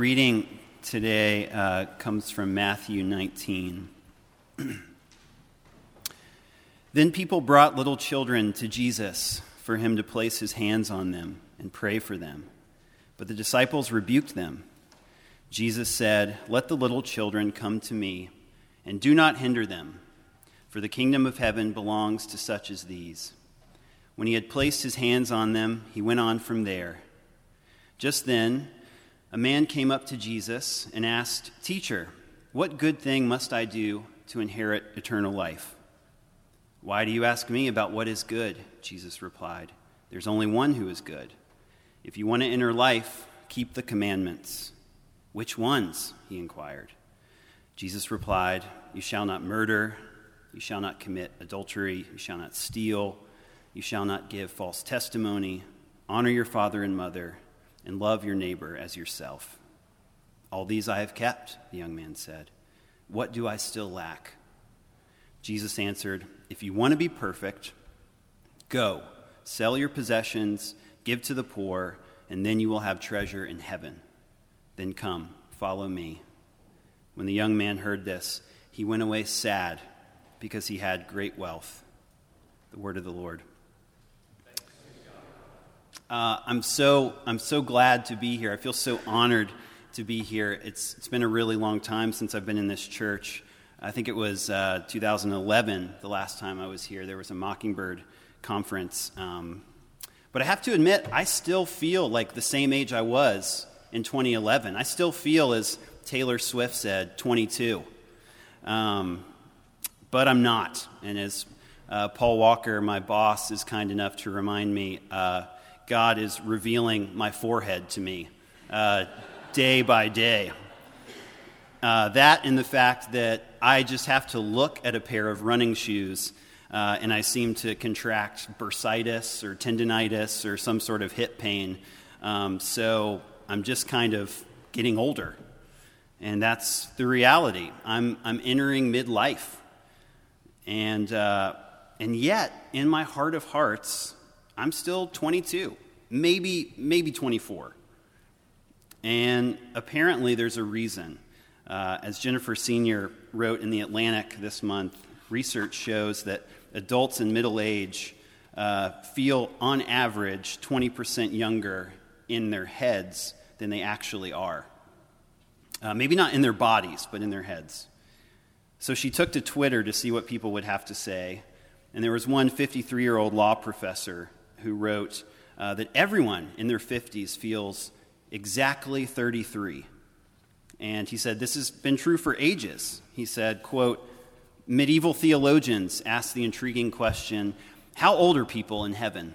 reading today uh, comes from Matthew 19. then people brought little children to Jesus for him to place his hands on them and pray for them. But the disciples rebuked them. Jesus said, Let the little children come to me, and do not hinder them, for the kingdom of heaven belongs to such as these. When he had placed his hands on them, he went on from there. Just then, a man came up to Jesus and asked, Teacher, what good thing must I do to inherit eternal life? Why do you ask me about what is good? Jesus replied. There's only one who is good. If you want to enter life, keep the commandments. Which ones? he inquired. Jesus replied, You shall not murder, you shall not commit adultery, you shall not steal, you shall not give false testimony, honor your father and mother and love your neighbor as yourself. All these I have kept, the young man said. What do I still lack? Jesus answered, If you want to be perfect, go, sell your possessions, give to the poor, and then you will have treasure in heaven. Then come, follow me. When the young man heard this, he went away sad because he had great wealth. The word of the Lord. Uh, I'm so I'm so glad to be here. I feel so honored to be here. It's it's been a really long time since I've been in this church. I think it was uh, 2011 the last time I was here. There was a Mockingbird conference, um, but I have to admit I still feel like the same age I was in 2011. I still feel, as Taylor Swift said, 22. Um, but I'm not, and as uh, Paul Walker, my boss, is kind enough to remind me. Uh, God is revealing my forehead to me uh, day by day. Uh, that and the fact that I just have to look at a pair of running shoes uh, and I seem to contract bursitis or tendonitis or some sort of hip pain. Um, so I'm just kind of getting older. And that's the reality. I'm, I'm entering midlife. And, uh, and yet, in my heart of hearts, I'm still 22, maybe, maybe 24. And apparently, there's a reason. Uh, as Jennifer Senior wrote in The Atlantic this month, research shows that adults in middle age uh, feel, on average, 20% younger in their heads than they actually are. Uh, maybe not in their bodies, but in their heads. So she took to Twitter to see what people would have to say. And there was one 53 year old law professor who wrote uh, that everyone in their 50s feels exactly 33. And he said, This has been true for ages. He said, quote, Medieval theologians asked the intriguing question How old are people in heaven?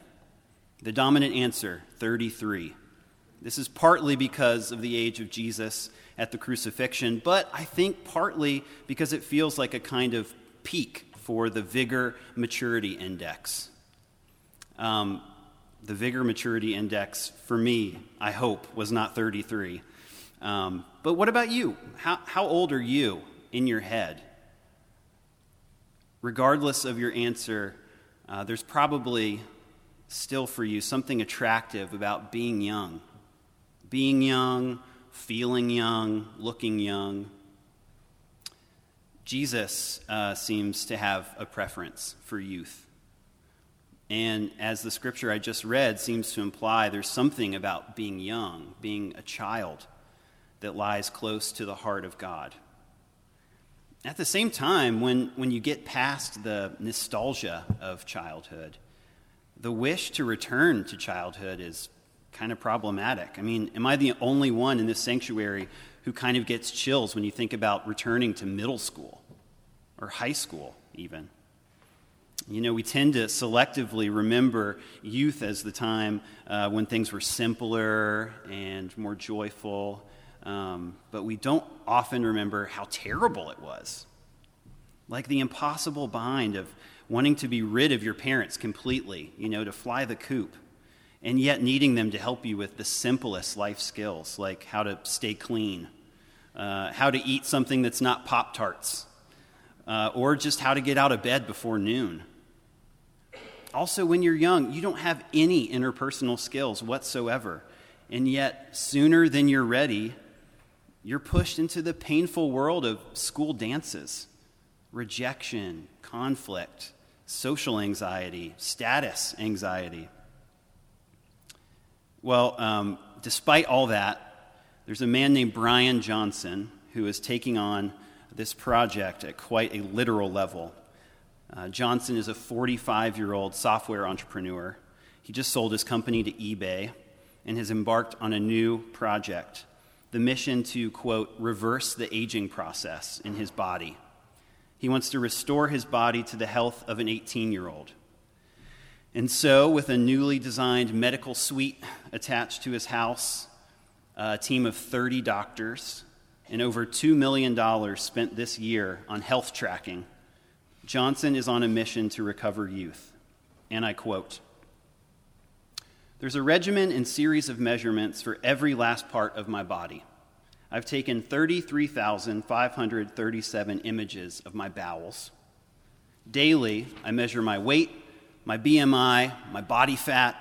The dominant answer 33. This is partly because of the age of Jesus at the crucifixion, but I think partly because it feels like a kind of peak for the vigor maturity index. Um, the vigor maturity index for me, I hope, was not 33. Um, but what about you? How, how old are you in your head? Regardless of your answer, uh, there's probably still for you something attractive about being young. Being young, feeling young, looking young. Jesus uh, seems to have a preference for youth. And as the scripture I just read seems to imply, there's something about being young, being a child, that lies close to the heart of God. At the same time, when, when you get past the nostalgia of childhood, the wish to return to childhood is kind of problematic. I mean, am I the only one in this sanctuary who kind of gets chills when you think about returning to middle school or high school, even? You know, we tend to selectively remember youth as the time uh, when things were simpler and more joyful, um, but we don't often remember how terrible it was. Like the impossible bind of wanting to be rid of your parents completely, you know, to fly the coop, and yet needing them to help you with the simplest life skills, like how to stay clean, uh, how to eat something that's not Pop Tarts, uh, or just how to get out of bed before noon. Also, when you're young, you don't have any interpersonal skills whatsoever. And yet, sooner than you're ready, you're pushed into the painful world of school dances, rejection, conflict, social anxiety, status anxiety. Well, um, despite all that, there's a man named Bryan Johnson who is taking on this project at quite a literal level. Uh, Johnson is a 45 year old software entrepreneur. He just sold his company to eBay and has embarked on a new project the mission to, quote, reverse the aging process in his body. He wants to restore his body to the health of an 18 year old. And so, with a newly designed medical suite attached to his house, a team of 30 doctors, and over $2 million spent this year on health tracking, Johnson is on a mission to recover youth. And I quote There's a regimen and series of measurements for every last part of my body. I've taken 33,537 images of my bowels. Daily, I measure my weight, my BMI, my body fat,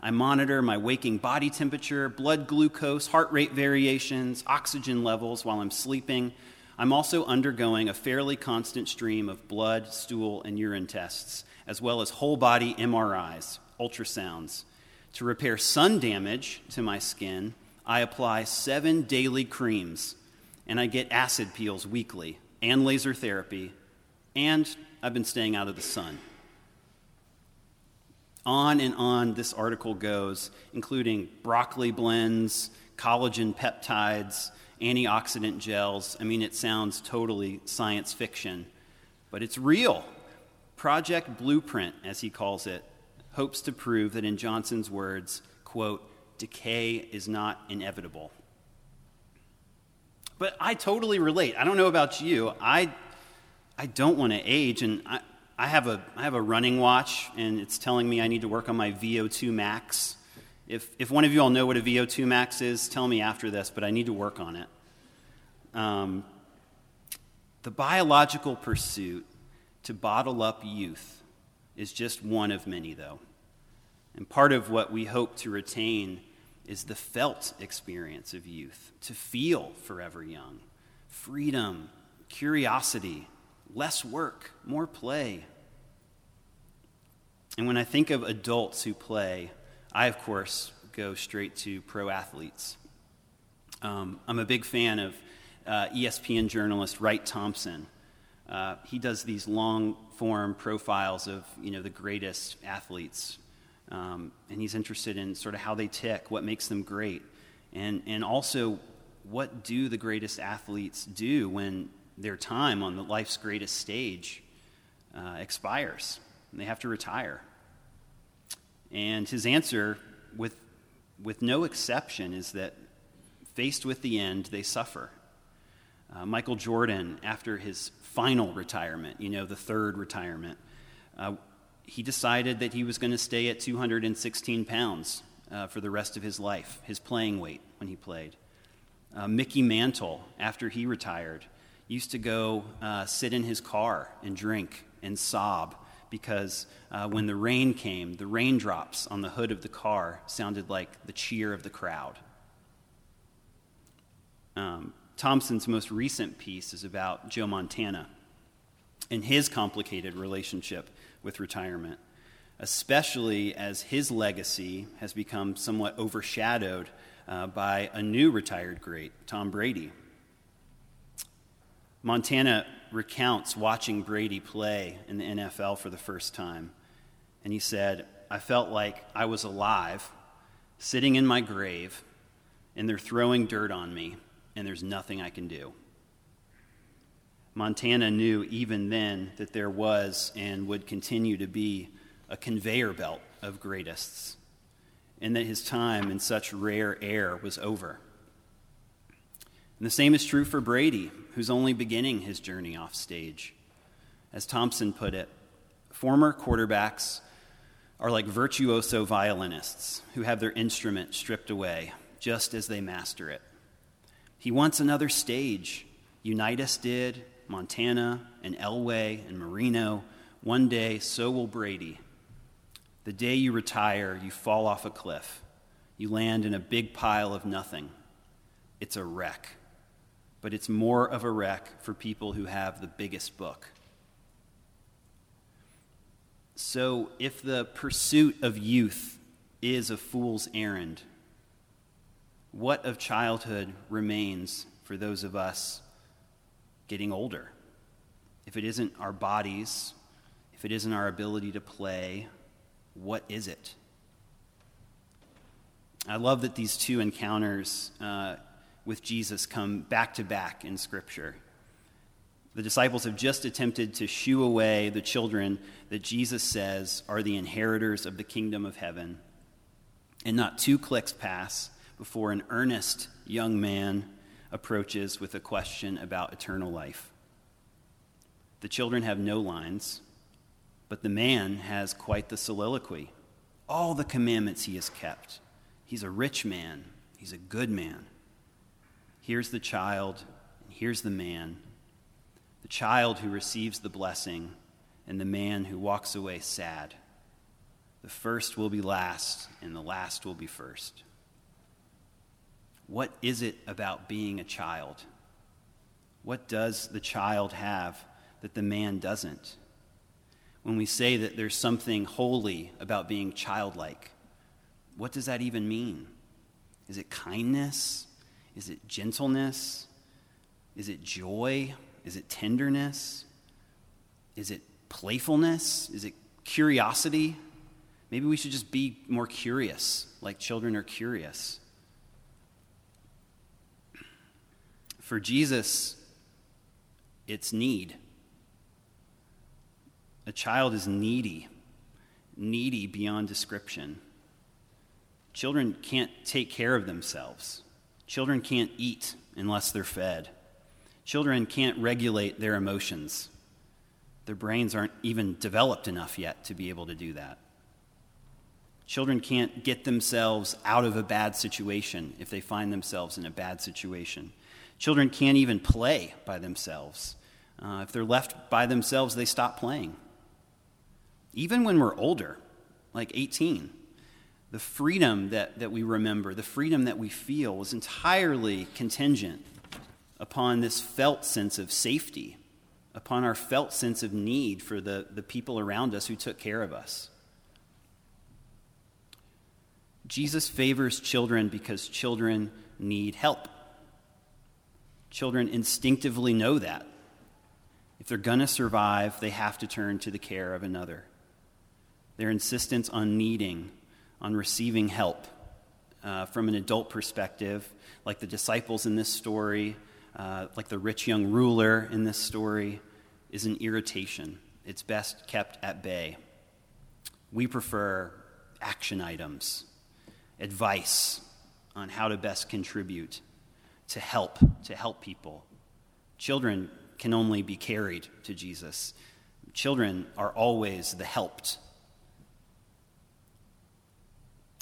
I monitor my waking body temperature, blood glucose, heart rate variations, oxygen levels while I'm sleeping. I'm also undergoing a fairly constant stream of blood, stool, and urine tests, as well as whole body MRIs, ultrasounds. To repair sun damage to my skin, I apply seven daily creams, and I get acid peels weekly, and laser therapy, and I've been staying out of the sun. On and on this article goes, including broccoli blends, collagen peptides, antioxidant gels. I mean, it sounds totally science fiction, but it's real. Project Blueprint, as he calls it, hopes to prove that, in Johnson's words, quote, decay is not inevitable. But I totally relate. I don't know about you. I, I don't want to age, and I, I have a I have a running watch, and it's telling me I need to work on my VO2 max. If if one of you all know what a VO2 max is, tell me after this. But I need to work on it. Um, the biological pursuit to bottle up youth is just one of many, though. And part of what we hope to retain is the felt experience of youth, to feel forever young, freedom, curiosity, less work, more play. And when I think of adults who play, I, of course, go straight to pro athletes. Um, I'm a big fan of uh, ESPN journalist Wright Thompson. Uh, he does these long form profiles of you know, the greatest athletes. Um, and he's interested in sort of how they tick, what makes them great, and, and also what do the greatest athletes do when their time on the life's greatest stage uh, expires and they have to retire. And his answer, with, with no exception, is that faced with the end, they suffer. Uh, Michael Jordan, after his final retirement, you know, the third retirement, uh, he decided that he was going to stay at 216 pounds uh, for the rest of his life, his playing weight when he played. Uh, Mickey Mantle, after he retired, used to go uh, sit in his car and drink and sob because uh, when the rain came, the raindrops on the hood of the car sounded like the cheer of the crowd. Um, Thompson's most recent piece is about Joe Montana and his complicated relationship with retirement, especially as his legacy has become somewhat overshadowed uh, by a new retired great, Tom Brady. Montana recounts watching Brady play in the NFL for the first time. And he said, I felt like I was alive, sitting in my grave, and they're throwing dirt on me, and there's nothing I can do. Montana knew even then that there was and would continue to be a conveyor belt of greatest, and that his time in such rare air was over. And the same is true for Brady, who's only beginning his journey off stage. As Thompson put it, former quarterbacks are like virtuoso violinists who have their instrument stripped away just as they master it. He wants another stage. Unitas did, Montana and Elway and Marino. One day, so will Brady. The day you retire, you fall off a cliff. You land in a big pile of nothing. It's a wreck. But it's more of a wreck for people who have the biggest book. So, if the pursuit of youth is a fool's errand, what of childhood remains for those of us getting older? If it isn't our bodies, if it isn't our ability to play, what is it? I love that these two encounters uh, with Jesus come back to back in Scripture. The disciples have just attempted to shoo away the children that Jesus says are the inheritors of the kingdom of heaven. And not two clicks pass before an earnest young man approaches with a question about eternal life. The children have no lines, but the man has quite the soliloquy. All the commandments he has kept. He's a rich man, he's a good man. Here's the child, and here's the man. The child who receives the blessing, and the man who walks away sad. The first will be last, and the last will be first. What is it about being a child? What does the child have that the man doesn't? When we say that there's something holy about being childlike, what does that even mean? Is it kindness? Is it gentleness? Is it joy? Is it tenderness? Is it playfulness? Is it curiosity? Maybe we should just be more curious, like children are curious. For Jesus, it's need. A child is needy, needy beyond description. Children can't take care of themselves. Children can't eat unless they're fed. Children can't regulate their emotions. Their brains aren't even developed enough yet to be able to do that. Children can't get themselves out of a bad situation if they find themselves in a bad situation. Children can't even play by themselves. Uh, if they're left by themselves, they stop playing. Even when we're older, like 18, the freedom that, that we remember, the freedom that we feel, was entirely contingent upon this felt sense of safety, upon our felt sense of need for the, the people around us who took care of us. Jesus favors children because children need help. Children instinctively know that. If they're going to survive, they have to turn to the care of another. Their insistence on needing, on receiving help uh, from an adult perspective, like the disciples in this story, uh, like the rich young ruler in this story, is an irritation. It's best kept at bay. We prefer action items, advice on how to best contribute to help, to help people. Children can only be carried to Jesus. Children are always the helped.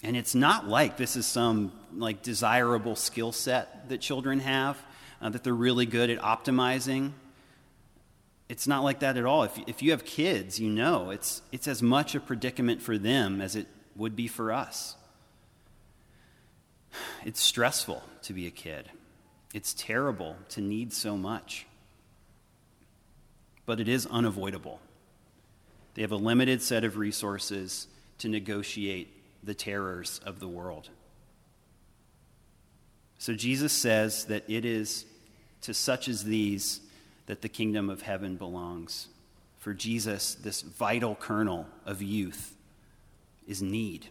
And it's not like this is some like desirable skill set that children have uh, that they're really good at optimizing. It's not like that at all. If, if you have kids, you know it's, it's as much a predicament for them as it would be for us. It's stressful to be a kid. It's terrible to need so much. But it is unavoidable. They have a limited set of resources to negotiate the terrors of the world. So Jesus says that it is to such as these that the kingdom of heaven belongs. For Jesus, this vital kernel of youth is need.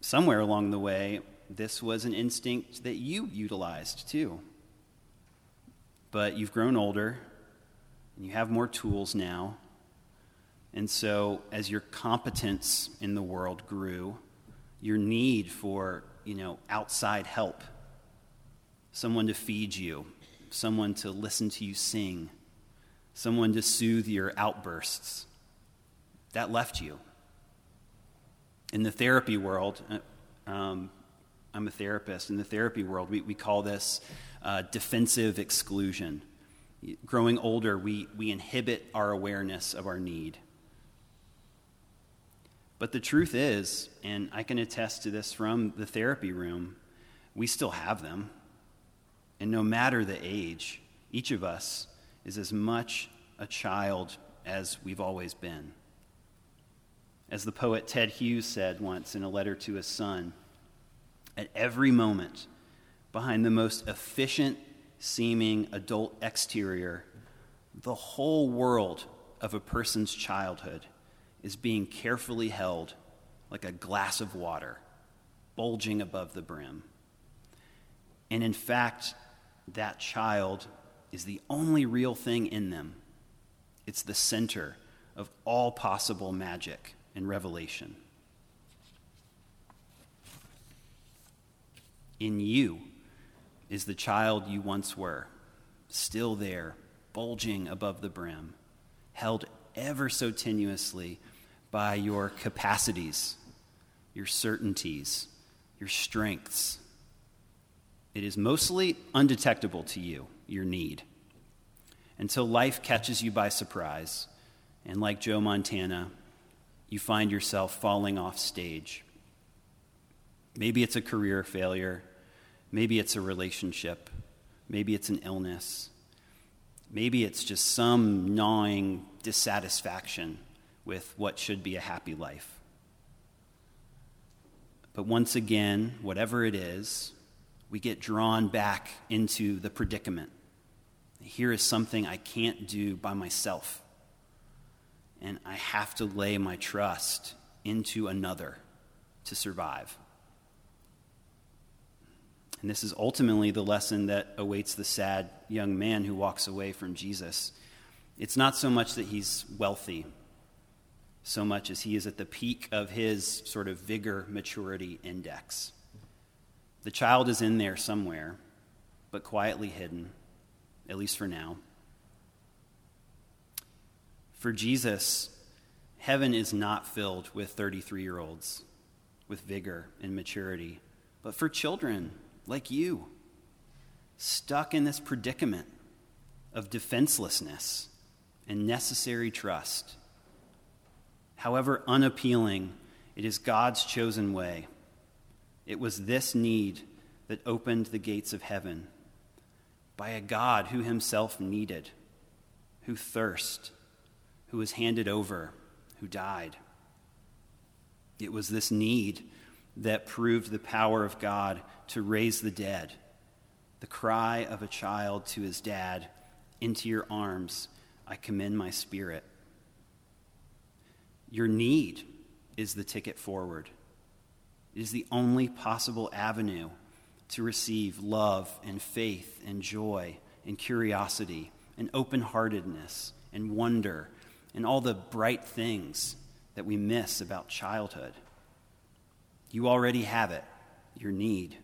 Somewhere along the way, this was an instinct that you utilized too. But you've grown older, and you have more tools now. And so, as your competence in the world grew, your need for, you know, outside help, someone to feed you, someone to listen to you sing, someone to soothe your outbursts, that left you. In the therapy world, uh, um, I'm a therapist. In the therapy world, we, we call this uh, defensive exclusion. Growing older, we, we inhibit our awareness of our need. But the truth is, and I can attest to this from the therapy room, we still have them. And no matter the age, each of us is as much a child as we've always been. As the poet Ted Hughes said once in a letter to his son, at every moment, behind the most efficient seeming adult exterior, the whole world of a person's childhood is being carefully held like a glass of water, bulging above the brim. And in fact, that child is the only real thing in them. It's the center of all possible magic and revelation. In you is the child you once were, still there, bulging above the brim, held ever so tenuously by your capacities, your certainties, your strengths. It is mostly undetectable to you, your need, until life catches you by surprise, and like Joe Montana, you find yourself falling off stage. Maybe it's a career failure, maybe it's a relationship, maybe it's an illness, maybe it's just some gnawing dissatisfaction with what should be a happy life. But once again, whatever it is, we get drawn back into the predicament. Here is something I can't do by myself and I have to lay my trust into another to survive. And this is ultimately the lesson that awaits the sad young man who walks away from Jesus. It's not so much that he's wealthy, so much as he is at the peak of his sort of vigor maturity index. The child is in there somewhere, but quietly hidden, at least for now. For Jesus, heaven is not filled with 33 year olds with vigor and maturity, but for children like you, stuck in this predicament of defenselessness and necessary trust. However unappealing, it is God's chosen way. It was this need that opened the gates of heaven by a God who himself needed, who thirst, who was handed over, who died. It was this need that proved the power of God to raise the dead. The cry of a child to his dad, Into your arms I commend my spirit. Your need is the ticket forward. It is the only possible avenue to receive love and faith and joy and curiosity and open heartedness and wonder and all the bright things that we miss about childhood. You already have it, your need.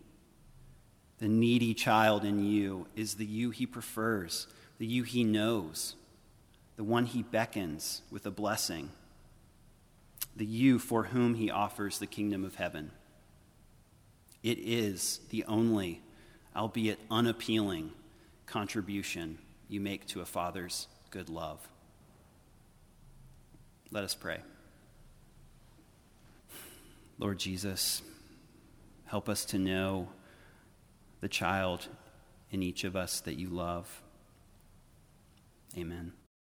The needy child in you is the you he prefers, the you he knows, the one he beckons with a blessing, the you for whom he offers the kingdom of heaven. It is the only, albeit unappealing, contribution you make to a father's good love. Let us pray. Lord Jesus, help us to know the child in each of us that you love. Amen.